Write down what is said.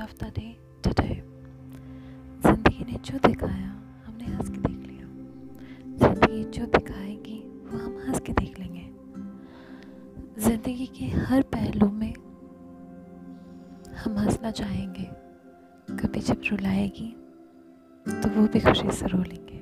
Of the day today ज़िंदगी ने जो दिखाया, हमने हंस के देख लिया। ज़िंदगी जो दिखाएगी, वो हम हंस के देख लेंगे। ज़िंदगी के हर पहलू में हम हंसना चाहेंगे। कभी जब रुलाएगी तो वो भी खुशी से रो लेंगे।